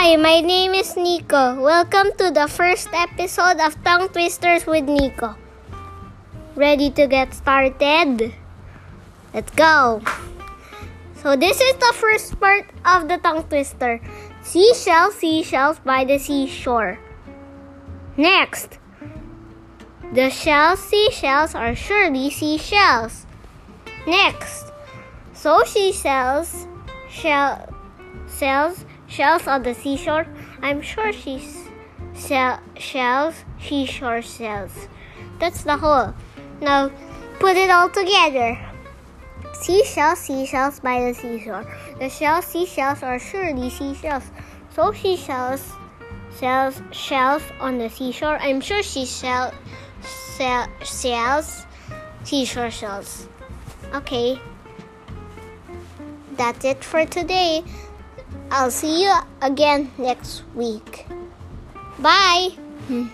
Hi, my name is Nico. Welcome to the first episode of Tongue Twisters with Nico. Ready to get started? Let's go. So, this is the first part of the tongue twister Seashells, seashells by the seashore. Next, the shells, seashells are surely seashells. Next, so she sells shell, sells shells on the seashore. I'm sure she sell, shells seashore shells. That's the whole. Now put it all together. Seashells, seashells by the seashore. The shells, seashells are surely seashells. So she sells, sells shells on the seashore. I'm sure she sell, sell, sells seashore shells. Okay. That's it for today. I'll see you again next week. Bye. Hmm.